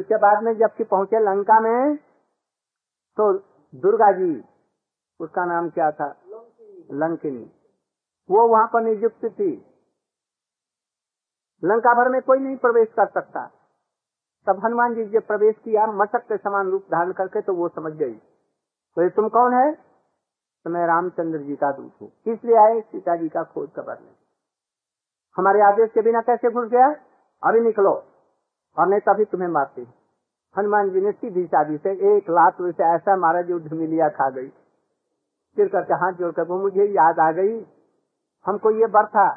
इसके बाद में जबकि पहुँचे लंका में तो दुर्गा जी, उसका नाम क्या था? लंकिनी। वो वहाँ पर नियुक्त थी। लंका भर में कोई नहीं प्रवेश कर सकता। तब हनुमान जी जब प्रवेश किया मशक के समान रूप धारण करके तो वो समझ गई। तो तुम कौन है? तो मैं रामचंद्र जी का दूत हूँ। इसलिए आए सीता जी का खोज करने हमारे आदेश के बिना कैसे घुस गया? अभी निकलो। और नहीं तभी तुम्हें मारती हनुमान जी ने सीधी शादी से एक लात से ऐसा मारा जो ढुमिलिया खा गई। फिर करके हाथ जोड़कर वो मुझे याद आ गई, हमको ये बर था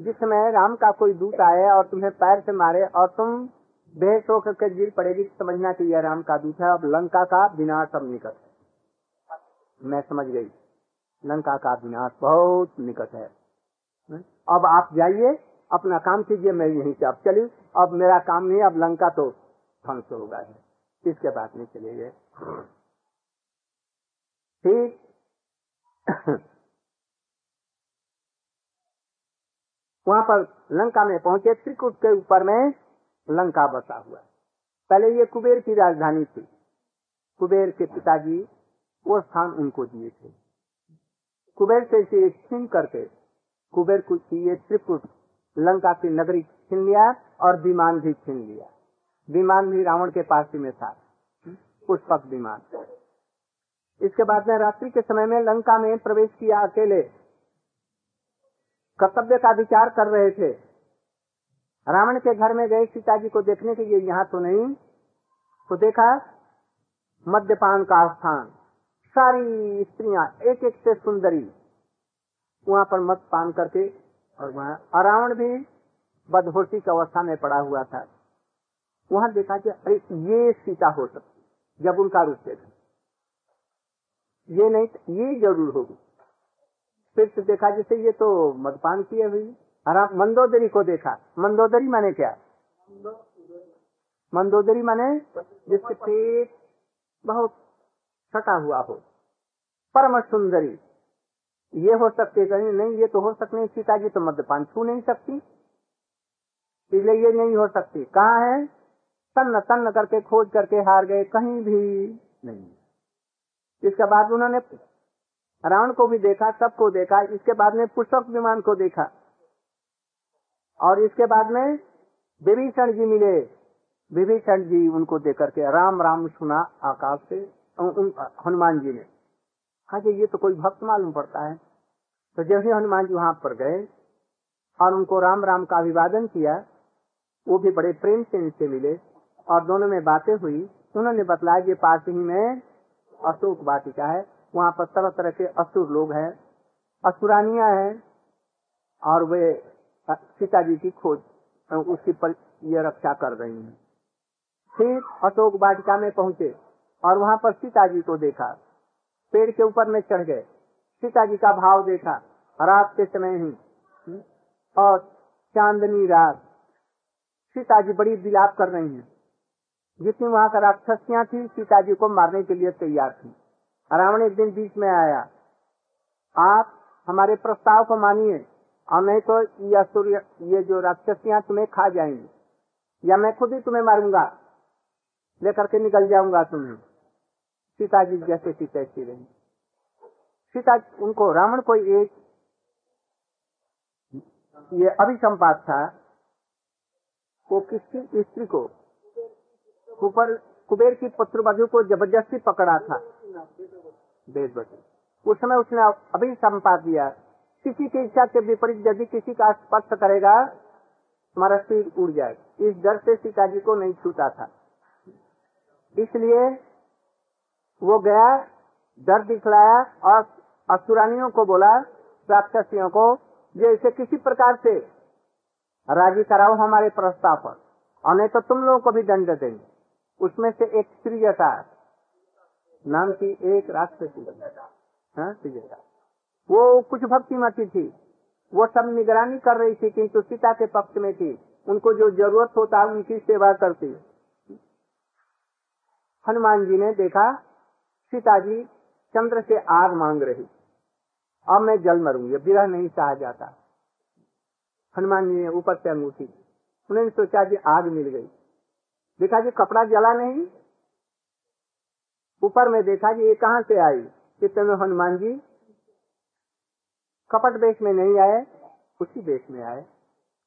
जिस समय राम का कोई दूत आए और तुम्हें पैर से मारे और तुम बेहस होकर के गिर पड़ेगी, समझना कि यह राम का दूत है अब लंका का विनाश अब निकट मैं समझ गई, लंका का विनाश बहुत निकट है। अब आप जाइए अपना काम कीजिए, मैं यहीं से अब चली। अब मेरा काम नहीं, अब लंका तो ध्वंस होगा है इसके बाद में चले गए ठीक। वहाँ पर लंका में पहुँचे, त्रिकुट के ऊपर में लंका बसा हुआ। पहले ये कुबेर की राजधानी थी। कुबेर के पिताजी वो स्थान उनको दिए थे। कुबेर से इसे करके, कुबेर को ये त्रिकुट लंका की नगरी छीन लिया और विमान भी छीन लिया। विमान भी रावण के पास ही में था। पुष्पक विमान। इसके बाद में रात्रि के समय में लंका में प्रवेश किया अकेले। कर्तव्य का विचार कर रहे थे। रावण के घर में गए सीता जी को देखने के लिए यहाँ तो नहीं तो देखा मद्यपान का स्थान। सारी स्त्रियाँ एक एक से सुंदरी। वहाँ पर मत पान करके और वहाँ रावण भी बदहोशी की अवस्था में पड़ा हुआ था। वहाँ देखा कि अरे, ये सीता हो सकती जब उनका रूप देखा ये नहीं ये ज़रूर होगी। फिर से देखा जैसे ये तो मदपान किए हुई मंदोदरी को देखा। मंदोदरी माने क्या? मंदोदरी माने जिसके पेट बहुत छटा हुआ हो। परम सुंदरी। ये हो सकती, कहीं नहीं, ये तो हो सकती नहीं सीता जी तो मद्यपान छू नहीं सकती। इसलिए ये नहीं हो सकती। कहाँ है? तन्न तन्न करके, खोज करके हार गए, कहीं भी नहीं। इसके बाद उन्होंने रावण को भी देखा, सबको देखा, इसके बाद में पुष्पक विमान को देखा। और इसके बाद में विभीषण जी मिले। विभीषण जी उनको देख करके राम राम सुना आकाश से हनुमान जी ने। कि ये तो कोई भक्त मालूम पड़ता है। तो जैसे हनुमान जी वहाँ पर गए और उनको राम राम का अभिवादन किया, वो भी बड़े प्रेम से इनसे मिले और दोनों में बातें हुई। उन्होंने बतलाया कि पास ही में अशोक वाटिका है, वहाँ पर तरह तरह के असुर लोग हैं, असुरानिया है और वे सीता जी की खोज, उसकी पर ये रक्षा कर रही हैं। फिर अशोक वाटिका में पहुँचे और वहाँ पर सीता जी को देखा। पेड़ के ऊपर में चढ़ गए। सीता जी का भाव देखा, रात के समय ही और चांदनी रात। सीता जी बड़ी विलाप कर रही हैं। जितनी वहाँ का राक्षसियाँ थी, सीता जी को मारने के लिए तैयार थी। रावण एक दिन बीच में आया। आप हमारे प्रस्ताव को मानिए, और नहीं तो ये सूर्य, ये जो राक्षसियाँ तुम्हें खा जाएँगी, या मैं खुद ही तुम्हें मारूँगा, लेकर के निकल जाऊँगा तुम्हें। सीता जी जैसे थी तैसी रही। सीता उनको रावण को एक ये अभिसंपात था वो किसकी? स्त्री को। कुपर, कुबेर की पुत्र वधु को ज़बरदस्ती पकड़ा था। बेद उस समय उसने अभी संपाद दिया किसी की इच्छा के विपरीत यदि किसी का स्पर्श करेगा तुम्हारा सिर उड़ जाए इस डर से सीता जी को नहीं छूटा था। इसलिए वो गया, डर दिखलाया और असुरानियों को बोला राक्षसियों को जैसे किसी प्रकार से राज़ी कराओ हमारे प्रस्ताव पर। और नहीं तो तुम लोगों को भी दंड देंगे। उसमें से एक त्रिजटा नाम की एक राक्षसी हाँ। वो कुछ भक्ति मती थी। वो सब निगरानी कर रही थी, किंतु सीता के पक्ष में थी। उनको जो ज़रूरत होता, उनकी सेवा करती। हनुमान जी ने देखा सीता जी चंद्र से आग मांग रही। अब मैं जल मरूँगी विरह नहीं सहा जाता। हनुमान जी ने ऊपर से अंगूठी उन्होंने सोचा जी आग मिल गई। देखा जी कपड़ा जला नहीं। ऊपर में देखा जी ये कहाँ से आई? कितने में हनुमान जी कपट देश में नहीं आए, उसी देश में आए।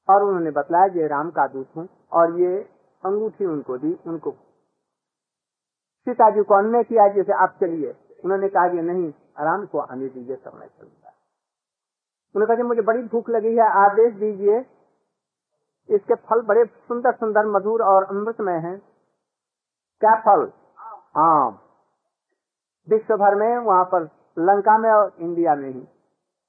और उन्होंने बतलाया ये राम का दूत हूँ, और ये अंगूठी उनको दी, उनको सीता जी को अन्य किया जैसे आप चलिए उन्होंने कहा कि नहीं, आराम को आने दीजिए, सब मैं चलूँगा उन्होंने कहा मुझे बड़ी भूख लगी है, आदेश दीजिए। इसके फल बड़े सुंदर सुंदर, मधुर और अमृतमय हैं। क्या फल? आम। विश्व भर में, वहाँ पर लंका में और इंडिया में ही।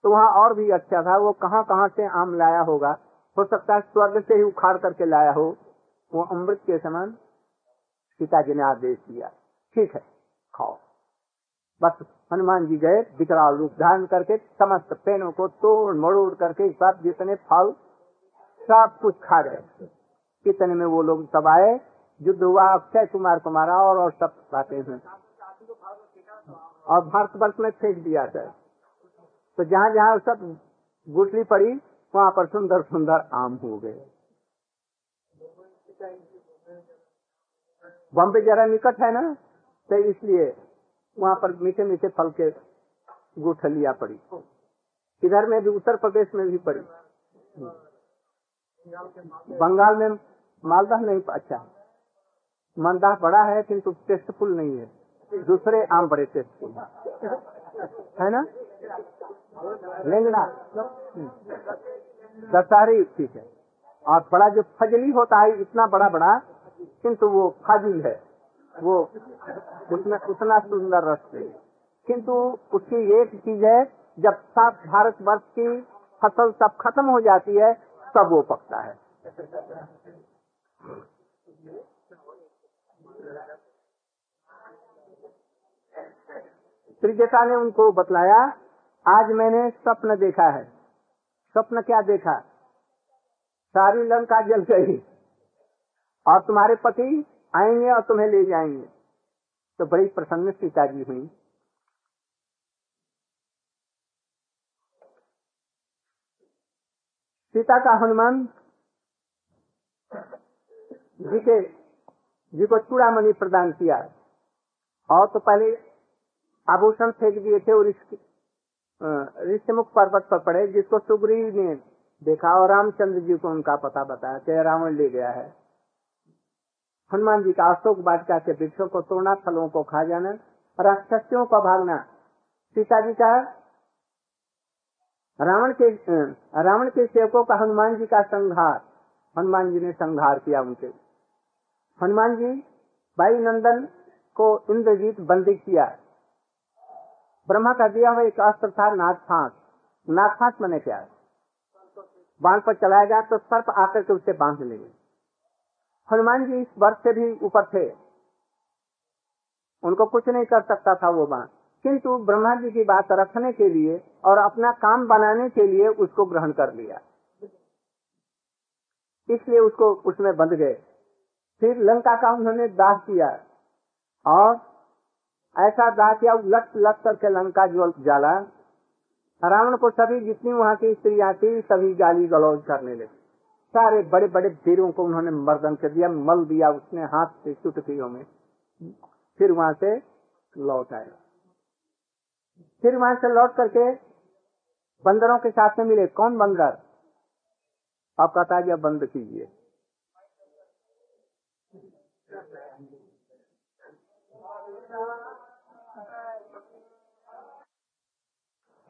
तो वहाँ और भी अच्छा था। वो कहाँ कहाँ से आम लाया होगा? हो सकता है स्वर्ग से ही उखाड़ करके लाया हो। वो अमृत के समान सीता जी ने आदेश दिया। ठीक है खाओ। बस हनुमान जी गए विकराल रूप धारण करके समस्त पेड़ों को तोड़ मरोड़ करके सब जितने फल सब कुछ खा गए। कितने में वो लोग सब आए युद्ध हुआ अक्षय कुमार को मारा और, और सब बातें हैं और भारतवर्ष में फेंक दिया था। तो जहाँ जहाँ सब गुटली पड़ी वहाँ पर सुंदर सुंदर आम हो गए। बॉम्बे जरा निकट है ना? तो इसलिए वहाँ पर मीठे मीठे फल के गुठलिया पड़ी। इधर में भी, उत्तर प्रदेश में भी पड़ी। बंगाल में मालदह नहीं अच्छा। मालदह बड़ा है, किंतु टेस्टफुल नहीं है। दूसरे आम बड़े टेस्टफुल है। ना? लेंगड़ा। दशहरी ठीक है। और बड़ा जो फजली होता है, इतना बड़ा बड़ा किंतु वो फाजिल है। वो उतना उतना सुंदर रस है किंतु उसकी एक चीज़ है, जब सात भारत वर्ष की फ़सल सब खत्म हो जाती है, तब वो पकता है। त्रिजटा ने उनको बतलाया, आज मैंने स्वप्न देखा है। स्वप्न क्या देखा? सारी लंका जल गई। और तुम्हारे पति आएँगे और तुम्हें ले जाएँगे। तो बड़ी प्रसन्न सीता जी हुई। सीता का हनुमान जी के, जी को चूड़ा चूड़ामणि प्रदान किया। और तो पहले आभूषण फेंक दिए थे और ऋषिमुख पर्वत पर पड़े, जिसको सुग्रीव ने देखा और रामचंद्र जी को उनका पता बताया कि रावण ले गया है। हनुमान जी का अशोक वाटिका के वृक्षों को तोड़ना, फलों को खा जाना राक्षसियों का भागना। सीता जी का रावण के रावण के सेवकों का हनुमान जी का संहार। हनुमान जी ने संहार किया उनके हनुमान जी भाई नंदन को इंद्रजीत बंदी किया। ब्रह्मा का दिया हुआ एक अस्त्र था नागफांस नागफांस मैंने क्या। बाँध पर चलाया गया तो सर्प आकर के उससे बाँध लेंगे। हनुमान जी इस वर्ष से भी ऊपर थे। उनको कुछ नहीं कर सकता था वो बाँध किंतु ब्रह्मा जी की बात रखने के लिए और अपना काम बनाने के लिए उसको ग्रहण कर लिया। इसलिए उसको उसमें बंध गए। फिर लंका का उन्होंने दाह किया और ऐसा दाह किया लट लट करके लंका जो जाला। रावण को सभी जितनी वहाँ की स्त्रियाँ थी, सभी गाली गलौज करने लगी। सारे बड़े बड़े वीरों को उन्होंने मर्दन कर दिया, मल दिया, उसने हाथ से चुटकियों में फिर वहाँ से लौट आए। फिर वहाँ से लौट करके बंदरों के साथ में मिले। कौन बंदर? आप कहता है बंद कीजिए।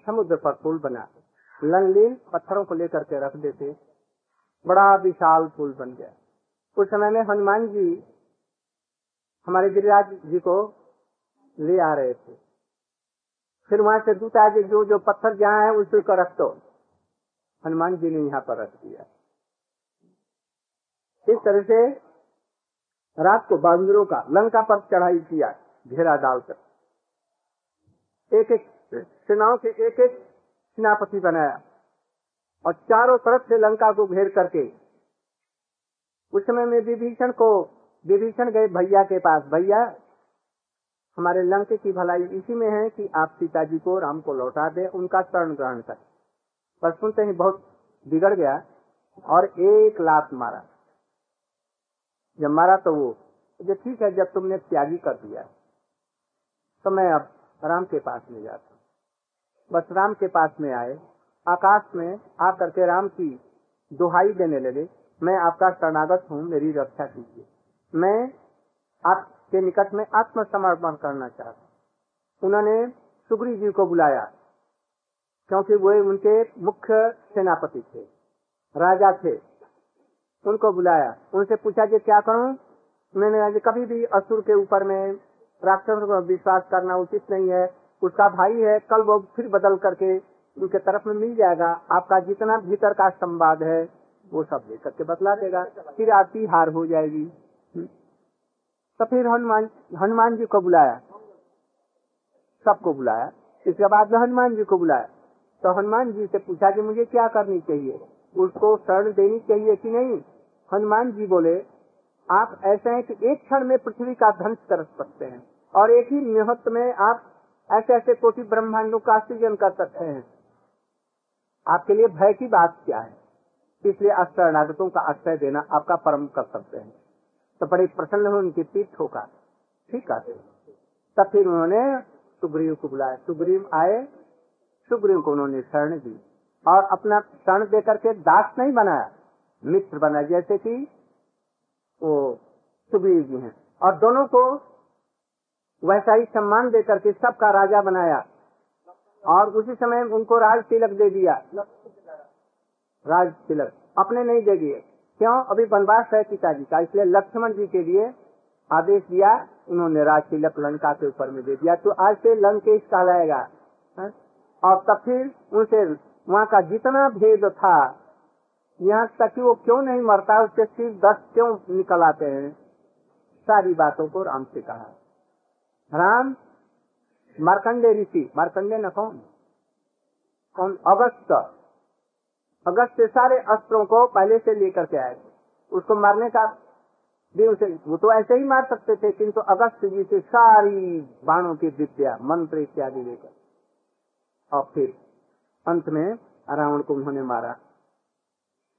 समुद्र पर पुल बना। लंगलीन पत्थरों को लेकर के रख देते। बड़ा विशाल पुल बन गया। उस समय में हनुमान जी हमारे गिरिराज जी को ले आ रहे थे। फिर वहाँ से दूसरा आगे जो जो पत्थर जहाँ है, उसी को रख दो। हनुमान जी ने यहाँ पर रख दिया। इस तरह से रात को बांदरों का लंका पर चढ़ाई किया, घेरा डालकर। एक एक सेनाओं के एक एक सेनापति बनाया। और चारों तरफ़ से लंका को घेर करके। उस समय में विभीषण को, विभीषण गए भैया के पास। भैया, हमारे लंक की भलाई इसी में है कि आप सीता जी को राम को लौटा दे, उनका शरण ग्रहण कर। पर सुनते ही बहुत बिगड़ गया और एक लात मारा। जब मारा तो वो जो ठीक है, जब तुमने त्यागी कर दिया तो मैं अब राम के पास में जाता। बस राम के पास में आए आकाश में आकर के राम की दुहाई देने लगे। मैं आपका शरणागत हूँ, मेरी रक्षा कीजिए। मैं आपके निकट में आत्मसमर्पण करना चाहता हूँ। उन्होंने सुग्री जी को बुलाया, क्योंकि वो उनके मुख्य सेनापति थे, राजा थे। उनको बुलाया, उनसे पूछा कि क्या करूँ? मैंने कहा कभी भी असुर के ऊपर में राक्षस को विश्वास करना उचित नहीं है। उसका भाई है, कल वो फिर बदल करके उनके तरफ़ में मिल जाएगा। आपका जितना भीतर का संवाद है, वो सब ले करके बतला देगा। फिर आपकी हार हो जाएगी। तो फिर हनुमान हनुमान जी को बुलाया। सबको बुलाया। इसके बाद में हनुमान जी को बुलाया। तो हनुमान जी से पूछा कि मुझे क्या करनी चाहिए? उसको शरण देनी चाहिए कि नहीं? हनुमान जी बोले, आप ऐसे हैं कि एक क्षण में पृथ्वी का ध्वंस कर सकते हैं और एक ही मुहूर्त में आप ऐसे ऐसे कोटि ब्रह्मांडों का सृजन कर सकते हैं। आपके लिए भय की बात क्या है? इसलिए शरणागतों का आश्रय देना आपका परम कर्तव्य है। तो बड़े प्रसन्न हुए, उनकी पीठ ठोका। ठीक आते तब फिर उन्होंने सुग्रीव को बुलाया। सुग्रीव आए। सुग्रीव को उन्होंने शरण दी और अपना शरण दे करके दास नहीं बनाया। मित्र बनाया जैसे कि वो सुग्रीव जी हैं। और दोनों को वैसा ही सम्मान दे करके सबका राजा बनाया। और उसी समय उनको राज तिलक दे दिया। राज तिलक। अपने नहीं दे दिए। क्यों? अभी वनवास है पिताजी का, इसलिए लक्ष्मण जी के लिए आदेश दिया, उन्होंने राज तिलक लंका के ऊपर में दे दिया। तो आज से लंकेश कहलाएगा। और तब फिर उनसे वहाँ का जितना भेद था, यहाँ तक कि वो क्यों नहीं मरता, उसके सिर दस क्यों निकल आते हैं? सारी बातों को राम से कहा। राम मार्कंडे ऋषि, मार्कंडे न कौन? कौन? अगस्त। अगस्त से सारे अस्त्रों को पहले से लेकर के आए थे। उसको मारने का भी उसे, वो तो ऐसे ही मार सकते थे, किंतु अगस्त जी से सारी बाणों की विद्या मंत्र इत्यादि लेकर। और फिर अंत में रावण को उन्होंने मारा।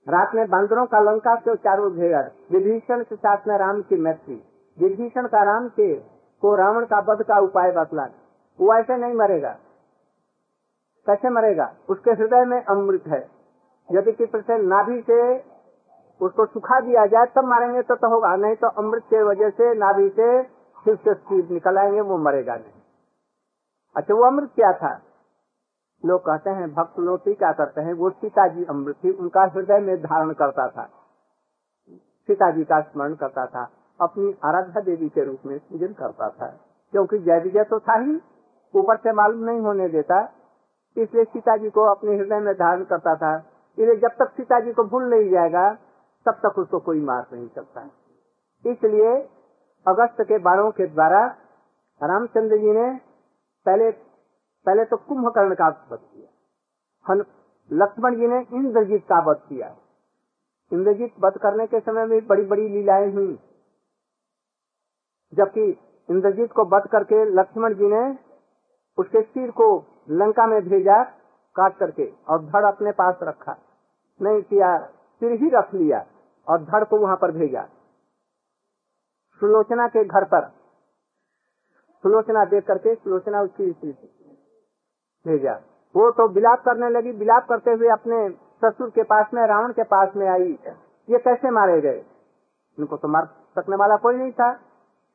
रात में बांदरों का लंका से चारों घेर, विभीषण के साथ में राम की मैत्री। विभीषण का राम के, को रावण का वध का उपाय बतला। वो ऐसे नहीं मरेगा। कैसे मरेगा? उसके हृदय में अमृत है। यदि किसी से नाभि से उसको सुखा दिया जाए तब मारेंगे तो, तो होगा। नहीं तो अमृत के वजह से नाभि से फिर से निकल आएँगे वो मरेगा नहीं। अच्छा वो अमृत क्या था? लोग कहते हैं भक्त लोग क्या करते हैं? वो सीता जी अमृत थी उनका हृदय में धारण करता था। सीता जी का स्मरण करता था। अपनी आराध्या देवी के रूप में पूजन करता था। क्योंकि जय विजय तो था ही। ऊपर से मालूम नहीं होने देता। इसलिए सीता जी को अपने हृदय में धारण करता था। इसलिए जब तक सीता जी को भूल नहीं जाएगा, तब तक उसको कोई मार नहीं सकता। इसलिए अगस्त के बाणों के द्वारा रामचंद्र जी ने पहले पहले तो कुंभकर्ण का वध किया। लक्ष्मण जी ने इंद्रजीत का वध किया। इंद्रजीत वध करने के समय में बड़ी बड़ी लीलाएँ हुई। जबकि इंद्रजीत को वध करके लक्ष्मण जी ने उसके सिर को लंका में भेजा, काट करके, और धड़ अपने पास रखा। नहीं किया सिर ही रख लिया, और धड़ को वहाँ पर भेजा। सुलोचना के घर पर, सुलोचना देख करके सुलोचना उसकी भेजा। वो तो बिलाप करने लगी। बिलाप करते हुए अपने ससुर के पास में, रावण के पास में आई। ये कैसे मारे गए? उनको तो मार सकने वाला कोई नहीं था।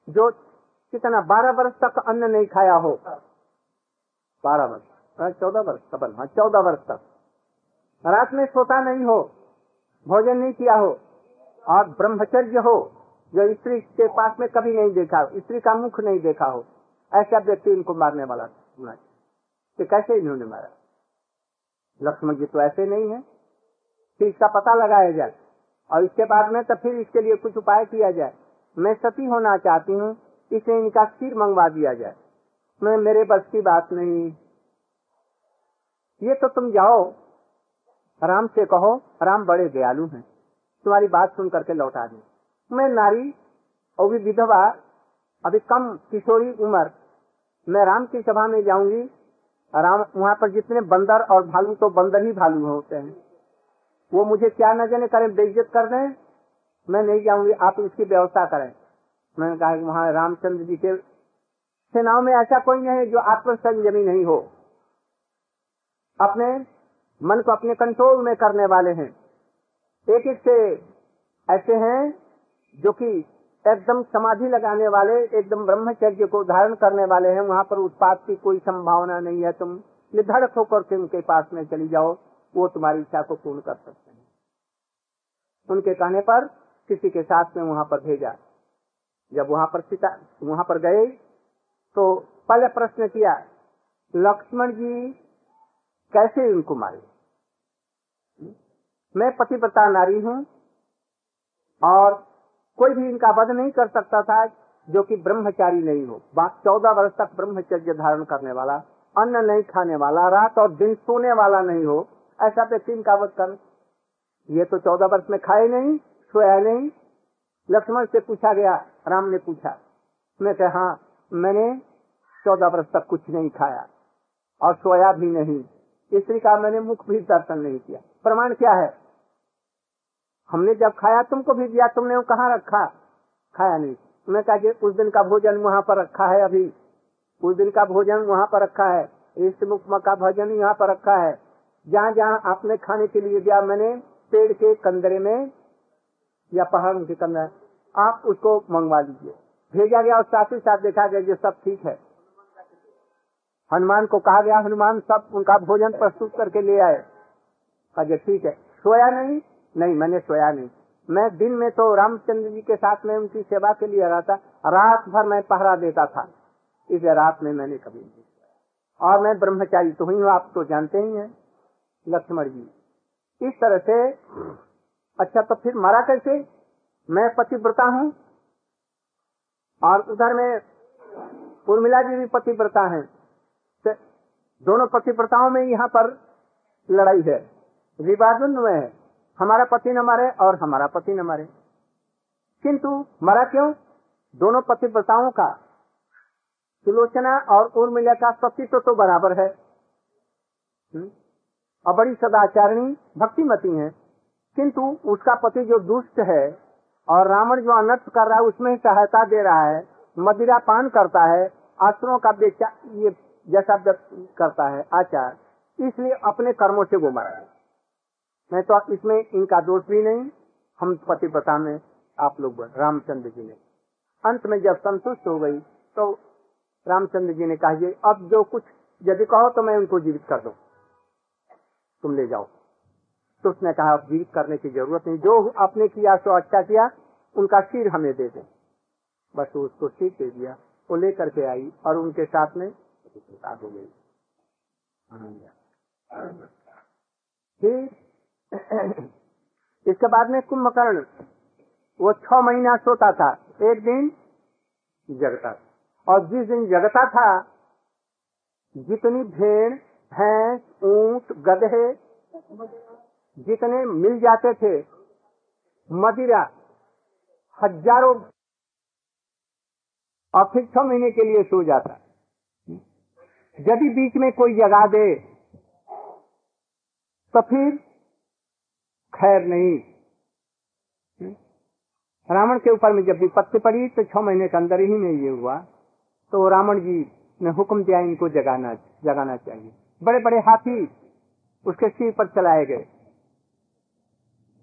जो कितना बारह वर्ष तक अन्न नहीं खाया हो बारह वर्ष। चौदह वर्ष कबल हाँ चौदह वर्ष तक। रात में सोता नहीं हो, भोजन नहीं किया हो, और ब्रह्मचर्य हो, जो स्त्री के पास में कभी नहीं देखा हो, स्त्री का मुख नहीं देखा हो, ऐसा व्यक्ति इनको मारने वाला होना कि कैसे इन्होंने मारा? लक्ष्मण जी तो ऐसे नहीं है। फिर इसका पता लगाया जाए, और इसके बाद में तो फिर इसके लिए कुछ उपाय किया जाए। मैं सती होना चाहती हूँ इसे इनका सिर मंगवा दिया जाए। मैं, मेरे बस की बात नहीं। ये तो तुम जाओ राम से कहो राम बड़े दयालु हैं। तुम्हारी बात सुन करके लौटा दे मैं नारी और भी विधवा, अभी कम किशोरी उम्र, मैं राम की सभा में जाऊँगी। राम, वहाँ पर जितने बंदर और भालू तो बंदर ही भालू होते हैं। वो मुझे क्या न जाने करें, बेइज्जत कर दें। मैं नहीं जाऊँगी, आप इसकी व्यवस्था करें। मैंने कहा कि वहाँ रामचंद्र जी के सेनाओं में ऐसा कोई नहीं है जो आत्मसंयमी नहीं हो। अपने मन को अपने कंट्रोल में करने वाले हैं। एक एक से ऐसे हैं जो कि एकदम समाधि लगाने वाले, एकदम ब्रह्मचर्य को धारण करने वाले हैं। वहाँ पर उत्पाद की कोई संभावना नहीं है। तुम निर्धारक होकर के उनके पास में चली जाओ। वो तुम्हारी इच्छा को पूर्ण कर सकते हैं। उनके कहने पर किसी के साथ में वहाँ पर भेजा। जब वहाँ पर सीता वहाँ पर गए तो पहले प्रश्न किया, लक्ष्मण जी कैसे उनको मारे? मैं पतिव्रता नारी हूँ और कोई भी इनका वध नहीं कर सकता था जो कि ब्रह्मचारी नहीं हो। बात चौदह वर्ष तक ब्रह्मचर्य धारण करने वाला, अन्न नहीं खाने वाला, रात और दिन सोने वाला नहीं हो, ऐसा व्यक्ति इनका वध कर। ये तो चौदह वर्ष में खाए नहीं, सोया नहीं। लक्ष्मण से पूछा गया, राम ने पूछा, मैं कहा हाँ मैंने चौदह वर्ष तक कुछ नहीं खाया और सोया भी नहीं। स्त्री का मैंने मुख भी दर्शन नहीं किया। प्रमाण क्या है? हमने जब खाया, तुमको भी दिया, तुमने वो कहाँ रखा? खाया नहीं। मैं कहा कि उस दिन का भोजन वहाँ पर रखा है अभी। उस दिन का भोजन वहाँ पर रखा है। मुख का भोजन यहाँ पर रखा है। जहाँ जहाँ आपने खाने के लिए दिया, मैंने पेड़ के कंदरे में या पहाड़ के कंदरे आप उसको मंगवा लीजिए। भेजा गया और साथ ही साथ देखा गया जो सब ठीक है। हनुमान को कहा गया, हनुमान, सब उनका भोजन प्रस्तुत करके ले आए। कहा ठीक है। सोया नहीं? नहीं, मैंने सोया नहीं। मैं दिन में तो रामचंद्र जी के साथ में उनकी सेवा के लिए रहता रात भर मैं पहरा देता था। इसे रात में मैंने कभी नहीं और मैं ब्रह्मचारी तो हुई आप तो जानते ही हैं। लक्ष्मण जी, इस तरह से अच्छा तो फिर मारा कैसे? मैं पतिव्रता हूँ और उधर में उर्मिला जी भी पतिव्रता है। दोनों पतिव्रताओं में यहाँ पर लड़ाई है। विवाद में है। हमारा पति न मारे और हमारा पति न मारे। किंतु मरा क्यों? दोनों पतिव्रताओं का सुलोचना और उर्मिला का सतीत्व तो बराबर है। हम्म? और बड़ी सदाचारिणी, भक्तिमती है। किंतु उसका पति जो दुष्ट है और रावण जो अनर्थ कर रहा है, उसमें सहायता दे रहा है, मदिरा पान करता है आश्रमों का बेचा ये जैसा करता है, आचार। इसलिए अपने कर्मों से वो मरा मैं तो इसमें इनका दोष भी नहीं, हम पतिव्रता में आप लोग रामचंद्र जी ने। अंत में जब संतुष्ट हो गई तो रामचंद्र जी ने कहा अब जो कुछ, यदि कहो तो मैं उनको जीवित कर दू। तुम ले जाओ। तो उसने कहा अब जीवित करने की ज़रूरत नहीं। जो आपने किया, सो अच्छा किया। उनका सिर हमें दे दें। बस उसको सिर दे दिया। वो लेकर के आई और उनके साथ में हो गई इसके बाद में कुंभकर्ण, वो छह महीना सोता था। एक दिन जगता और जिस दिन जगता था, जितनी भेड़, भैंस, ऊँट, गधे जितने मिल जाते थे, मदिरा, हज़ारों और फिर छह महीने के लिए सो जाता। यदि बीच में कोई जगा दे तो फिर खैर नहीं। रावण के ऊपर में जब विपत्ति पड़ी तो छह महीने के अंदर ही में ये हुआ। तो रावण जी ने हुक्म दिया, इनको जगाना जगाना चाहिए। बड़े बड़े हाथी उसके सिर पर चलाए गए।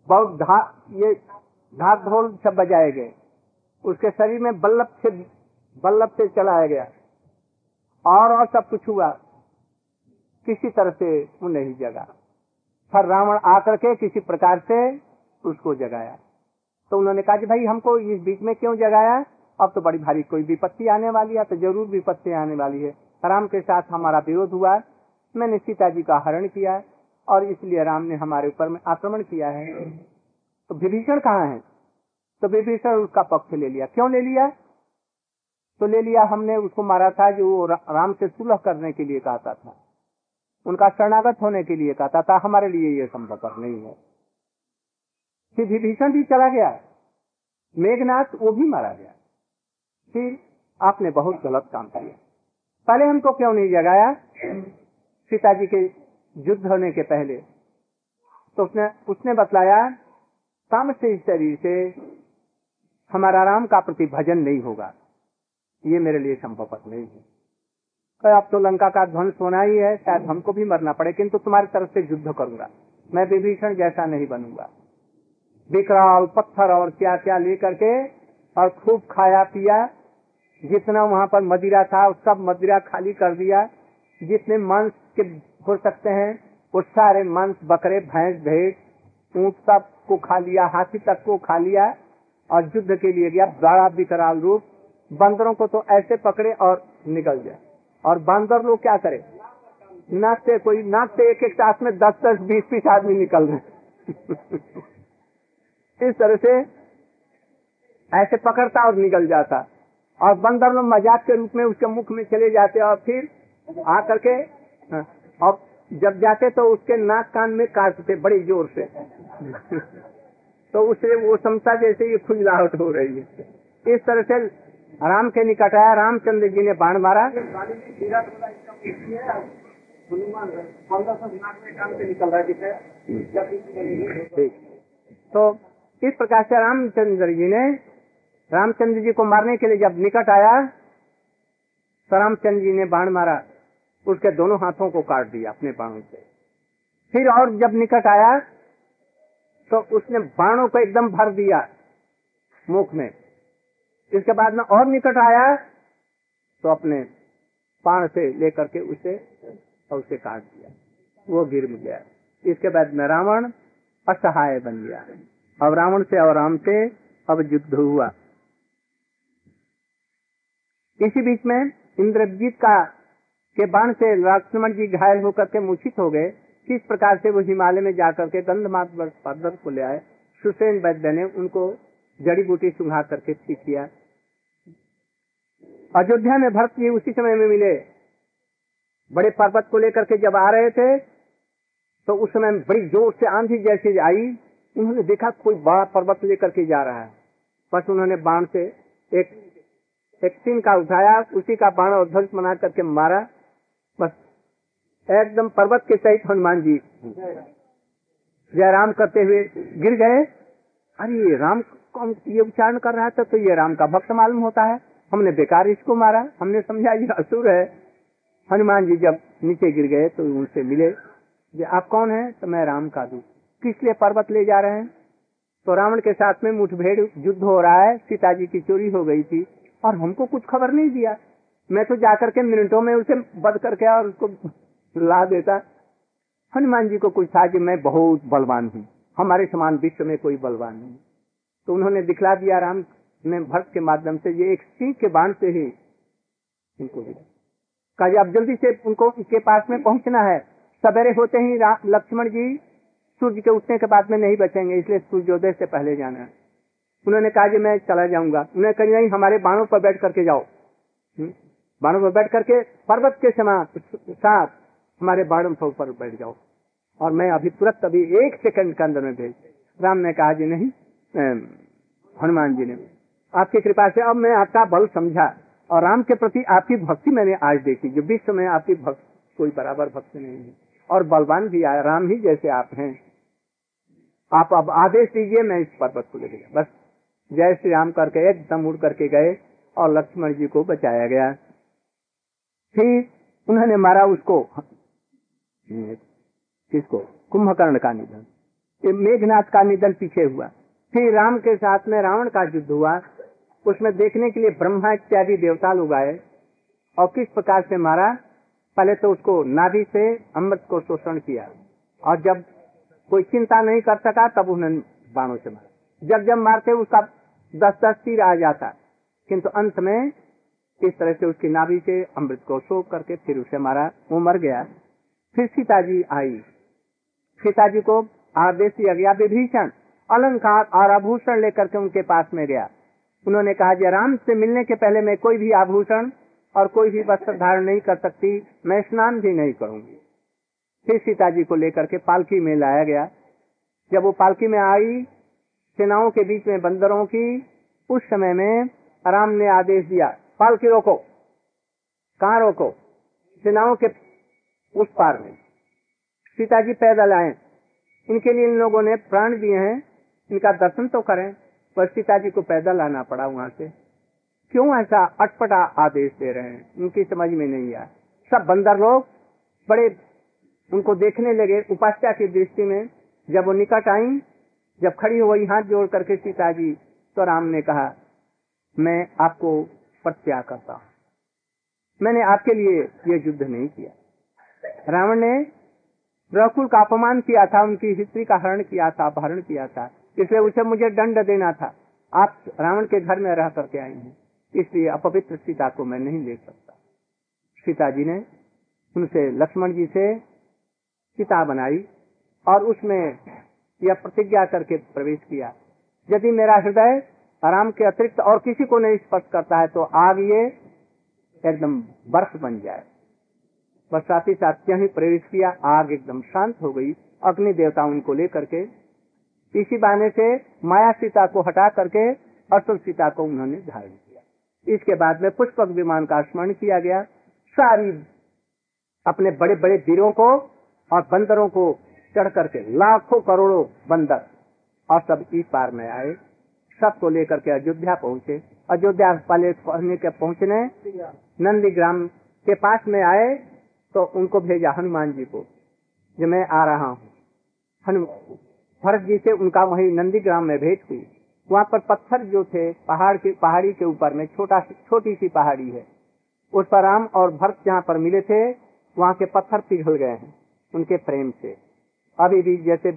बहुत धा ये ढाक ढोल सब बजाए गए। उसके शरीर में बल्लभ से बल्लभ से चलाया गया। और और सब कुछ हुआ। किसी तरह से वो नहीं जगा। फिर रावण आकर के किसी प्रकार से उसको जगाया। तो उन्होंने कहा कि भाई, हमको इस बीच में क्यों जगाया? अब तो बड़ी भारी कोई विपत्ति आने वाली है तो ज़रूर विपत्ति आने वाली है। राम के साथ हमारा विरोध हुआ। मैंने सीता जी का हरण किया। और इसलिए राम ने हमारे ऊपर में आक्रमण किया है। तो विभीषण कहाँ है? तो विभीषण उसका पक्ष ले लिया। क्यों ले लिया? तो ले लिया, हमने उसको मारा था जो राम से सुलह करने के लिए कहता था। उनका शरणागत होने के लिए कहता था हमारे लिए ये संभव नहीं है। फिर विभीषण भी चला गया। मेघनाथ, वो भी मारा गया। फिर आपने बहुत गलत काम किया। पहले हमको क्यों नहीं जगाया? सीता जी के युद्ध होने के पहले। तो उसने उसने बतलाया तामसी शरीर से हमारा राम का प्रति भजन नहीं होगा। ये मेरे लिए संभव नहीं है। तो अब तो लंका का ध्वंस होना ही है, शायद हमको भी मरना पड़े, किंतु तुम्हारी तरफ़ से युद्ध करूँगा। मैं विभीषण जैसा नहीं बनूँगा। विकराल पत्थर और क्या क्या लेकर के और खूब खाया पिया, जितना वहाँ पर मदिरा था सब मदिरा खाली कर दिया जितने मांस के हो सकते हैं। वो सारे मांस बकरे भैंस भेड़ ऊँट सबको खा लिया हाथी तक को खा लिया और युद्ध के लिए गया बड़ा विकराल रूप। बंदरों को तो ऐसे पकड़े और निकल जाए और बंदर लोग क्या करे? नाक कोई नाक एक एक साथ में दस दस बीस बीस आदमी निकल रहे इस तरह से ऐसे पकड़ता और निकल जाता। और बंदर लोग मज़ाक के रूप में उसके मुख में चले जाते और फिर आकर के हाँ, और जब जाते तो उसके नाक कान में काटते बड़े ज़ोर से। तो उसे वो समझता जैसे ये खुजलाहट हो रही है। इस तरह से राम के निकट आया। रामचंद्र जी ने बाण मारा। तो इस प्रकार से रामचंद्र जी ने, रामचंद्र जी को मारने के लिए जब निकट आया तो रामचंद्र जी ने बाण मारा। उसके दोनों हाथों को काट दिया अपने बाणों से। फिर और जब निकट आया तो उसने बाणों को एकदम भर दिया मुख में। इसके बाद में और निकट आया तो अपने पाण से लेकर के उसे और उसे काट दिया। वो गिर गया। इसके बाद में रावण असहाय बन गया। अब रावण से और राम से अब युद्ध हुआ। इसी बीच में इंद्रजीत का के बाण से लक्ष्मण जी घायल होकर के मूर्छित हो गए। किस प्रकार से वो हिमालय में जाकर के गंधमात पर्वत को ले आए, सुसेन वैद्य ने उनको जड़ी बूटी सुंघा करके ठीक किया। अयोध्या में भरत जी उसी समय में मिले। बड़े पर्वत को लेकर के जब आ रहे थे तो उस समय बड़ी ज़ोर से आंधी जैसी आई। उन्होंने देखा कोई बड़ा पर्वत लेकर के जा रहा है। बस उन्होंने बाण से एक एक सिंह का उठाया, उसी का बाण और ध्वज बना करके मारा। बस। एकदम पर्वत के सहित हनुमान जी जयराम करते हुए गिर गए। अरे, ये राम कौन ये उच्चारण कर रहा था तो ये राम का भक्त मालूम होता है। हमने बेकार इसको मारा। हमने समझा, ये असुर है। हनुमान जी जब नीचे गिर गए तो उनसे मिले कि आप कौन है? तो मैं राम का दूत। किस लिए पर्वत ले जा रहे हैं? तो रावण के साथ में मुठभेड़ युद्ध हो रहा है। सीता जी की चोरी हो गई थी। और हमको कुछ खबर नहीं दिया। मैं तो जाकर के मिनटों में उसे बद करके और उसको ला देता। हनुमान जी को कुछ था कि मैं बहुत बलवान हूँ। हमारे समान विश्व में कोई बलवान नहीं। तो उन्होंने दिखला दिया राम ने भक्त के माध्यम से ये एक सिंह के बाण से ही इनको कहा अब जल्दी से उनको के पास में पहुँचना है। सवेरे होते ही लक्ष्मण जी सूर्य के उठने के बाद में नहीं बचेंगे, इसलिए सूर्योदय से पहले जाना है। उन्होंने कहा कि मैं चला जाऊँगा। उन्होंने कहा, नहीं, हमारे बाणों पर बैठ करके जाओ। हम्म? बाणों में बैठ करके पर्वत के समान साथ हमारे बाणों पर ऊपर बैठ जाओ। और मैं अभी तुरंत अभी एक सेकंड के अंदर में भेज। राम ने कहा, जी नहीं हनुमान जी ने। आपकी कृपा से अब मैं आपका बल समझा। और राम के प्रति आपकी भक्ति मैंने आज देखी। जो विश्व में आपकी भक्त, कोई बराबर भक्त नहीं है। और बलवान भी आया राम ही जैसे आप हैं। आप अब आदेश दीजिए, मैं इस पर्वत को लेके बस जय श्री राम करके एकदम उड़ करके गए और लक्ष्मण जी को बचाया गया। फिर उन्होंने मारा उसको। किसको? कुंभकर्ण का निधन। मेघनाथ का निधन पीछे हुआ। फिर राम के साथ में रावण का युद्ध हुआ। उसमें देखने के लिए ब्रह्मा इत्यादि देवता लोग आए और किस प्रकार से मारा? पहले तो उसको नाभि से अमृत को शोषण किया। और जब कोई चिंता नहीं कर सका, तब उन्होंने बाणों से मारा। जब जब मारते, उसका दस दस तीर आ जाता। किंतु अंत में इस तरह से उसकी नाभि से अमृत को शोक करके फिर उसे मारा। वो मर गया। फिर सीता जी आई। सीता जी को आदेश दिया गया, विभीषण, अलंकार और आभूषण लेकर के उनके पास में गया। उन्होंने कहा कि राम से मिलने के पहले मैं कोई भी आभूषण और कोई भी वस्त्र धारण नहीं कर सकती। मैं स्नान भी नहीं करूँगी। फिर सीता जी को लेकर के पालकी में लाया गया। जब वो पालकी में आई, सेनाओं के बीच में बंदरों की, उस समय में राम ने आदेश दिया पालकी रोको, कहा रोको? सेनाओं के उस पार में। सीता जी पैदल आए। इनके लिए इन लोगों ने प्राण दिए हैं। इनका दर्शन तो करें, पर सीता जी को पैदल आना पड़ा वहाँ से। क्यों ऐसा अटपटा आदेश दे रहे हैं? उनकी समझ में नहीं आया। सब बंदर लोग बड़े उनको देखने लगे। उपास्या की दृष्टि में जब वो निकट आई, जब खड़ी हुई हाथ जोड़ करके सीता जी तो राम ने कहा, मैं आपको प्रत्याग करता हूँ। मैंने आपके लिए ये युद्ध नहीं किया। रावण ने रकुल का अपमान किया था, उनकी हिस्ट्री का हरण किया था, अपहरण किया था, इसलिए उसे मुझे दंड देना था। आप रावण के घर में रह करके आए हैं, इसलिए अपवित्र सीता को मैं नहीं देख सकता। सीता जी ने उनसे, लक्ष्मण जी से सीता बनाई और उसमें यह प्रतिज्ञा करके प्रवेश किया। यदि मेरा हृदय आराम के अतिरिक्त और किसी को नहीं स्पर्श करता है तो आग ये एकदम बर्फ़ बन जाए। बस साथ ही साथ यही प्रवेश किया, आग एकदम शांत हो गई। अग्नि देवता उनको लेकर के, इसी बहाने से माया सीता को हटा करके असुर सीता को उन्होंने धारण किया। इसके बाद में पुष्पक विमान का स्मरण किया गया। सारी अपने बड़े बड़े वीरों को और बंदरों को चढ़ करके, लाखों करोड़ों बंदर और सब इस पार में आए। सबको लेकर के अयोध्या पहुँचे। अयोध्या पहले पहुँचने के पहुँचने नंदीग्राम के पास में आए तो उनको भेजा हनुमान जी को जो मैं आ रहा हूँ। भरत जी से उनका वही नंदीग्राम में भेंट हुई। वहाँ पर पत्थर जो थे, पहाड़ के, पहाड़ी के ऊपर में छोटा, छोटी सी पहाड़ी है। उस पर राम और भरत जहाँ पर मिले थे, वहाँ के पत्थर पिघल गए हैं, उनके प्रेम से। अभी भी जैसे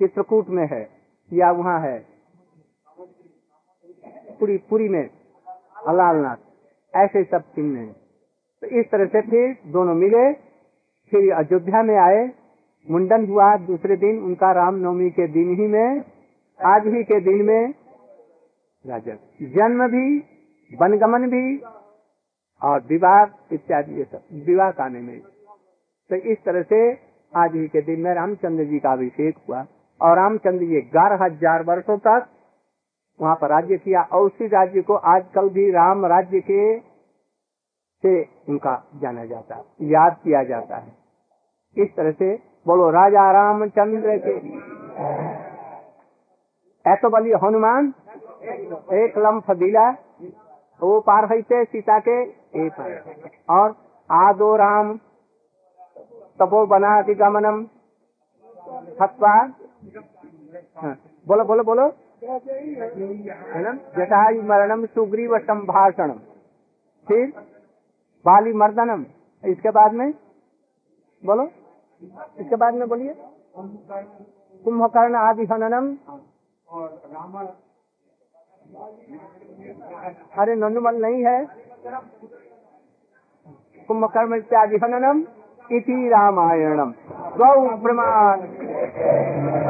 चित्रकूट में है। या वहाँ है। पूरी पूरी में अलालनाथ ऐसे सब चिन्ह हैं। तो इस तरह से फिर दोनों मिले, फिर अयोध्या में आए, मुंडन हुआ दूसरे दिन, उनका रामनवमी के दिन ही में, आज ही के दिन में राजा। जन्म भी, वनगमन भी, और विवाह इत्यादि ये सब, विवाह आने में। तो इस तरह से आज ही के दिन में रामचंद्र जी का अभिषेक हुआ। और रामचंद्र जी ग्यारह हज़ार वर्षो तक वहाँ पर राज्य किया और उसी राज्य को आजकल भी राम राज्य के से उनका जाना जाता है, याद किया जाता है। इस तरह से बोलो, राजा रामचंद्र के। ऐसा बलि हनुमान, एक लम्फ दिला, वो पार होते सीता के एक और आदो राम, तपो बना गमनम, हत्वा हाँ, बोलो बोलो बोलो। जटा मरणम सुग्रीव संभाषणम फिर बाली मर्दनम। इसके बाद में? बोलो। इसके बाद में बोलिए। कुंभकर्ण आदि हननम। अरे नंदुमल नहीं है। कुंभकर्ण इत्यादि हननम। इति रामायणम। गौ प्रमाण।